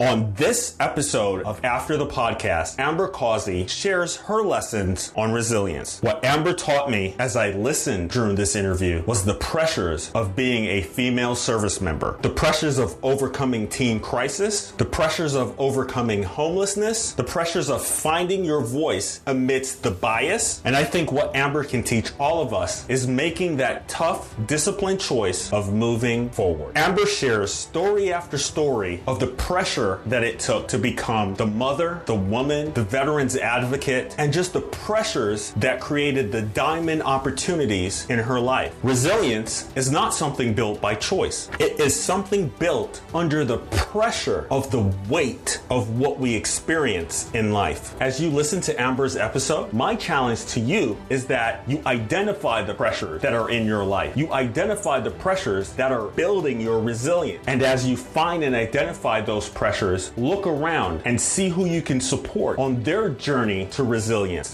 On this episode of After the Podcast, Amber Causey shares her lessons on resilience. What Amber taught me as I listened during this interview was the pressures of being a female service member, the pressures of overcoming teen crisis, the pressures of overcoming homelessness, the pressures of finding your voice amidst the bias. And I think what Amber can teach all of us is making that tough, disciplined choice of moving forward. Amber shares story after story of the pressure that it took to become the mother, the woman, the veterans advocate, and just the pressures that created the diamond opportunities in her life. Resilience is not something built by choice. It is something built under the pressure of the weight of what we experience in life. As you listen to Amber's episode, my challenge to you is that you identify the pressures that are in your life. You identify the pressures that are building your resilience. And as you find and identify those pressures, look around and see who you can support on their journey to resilience.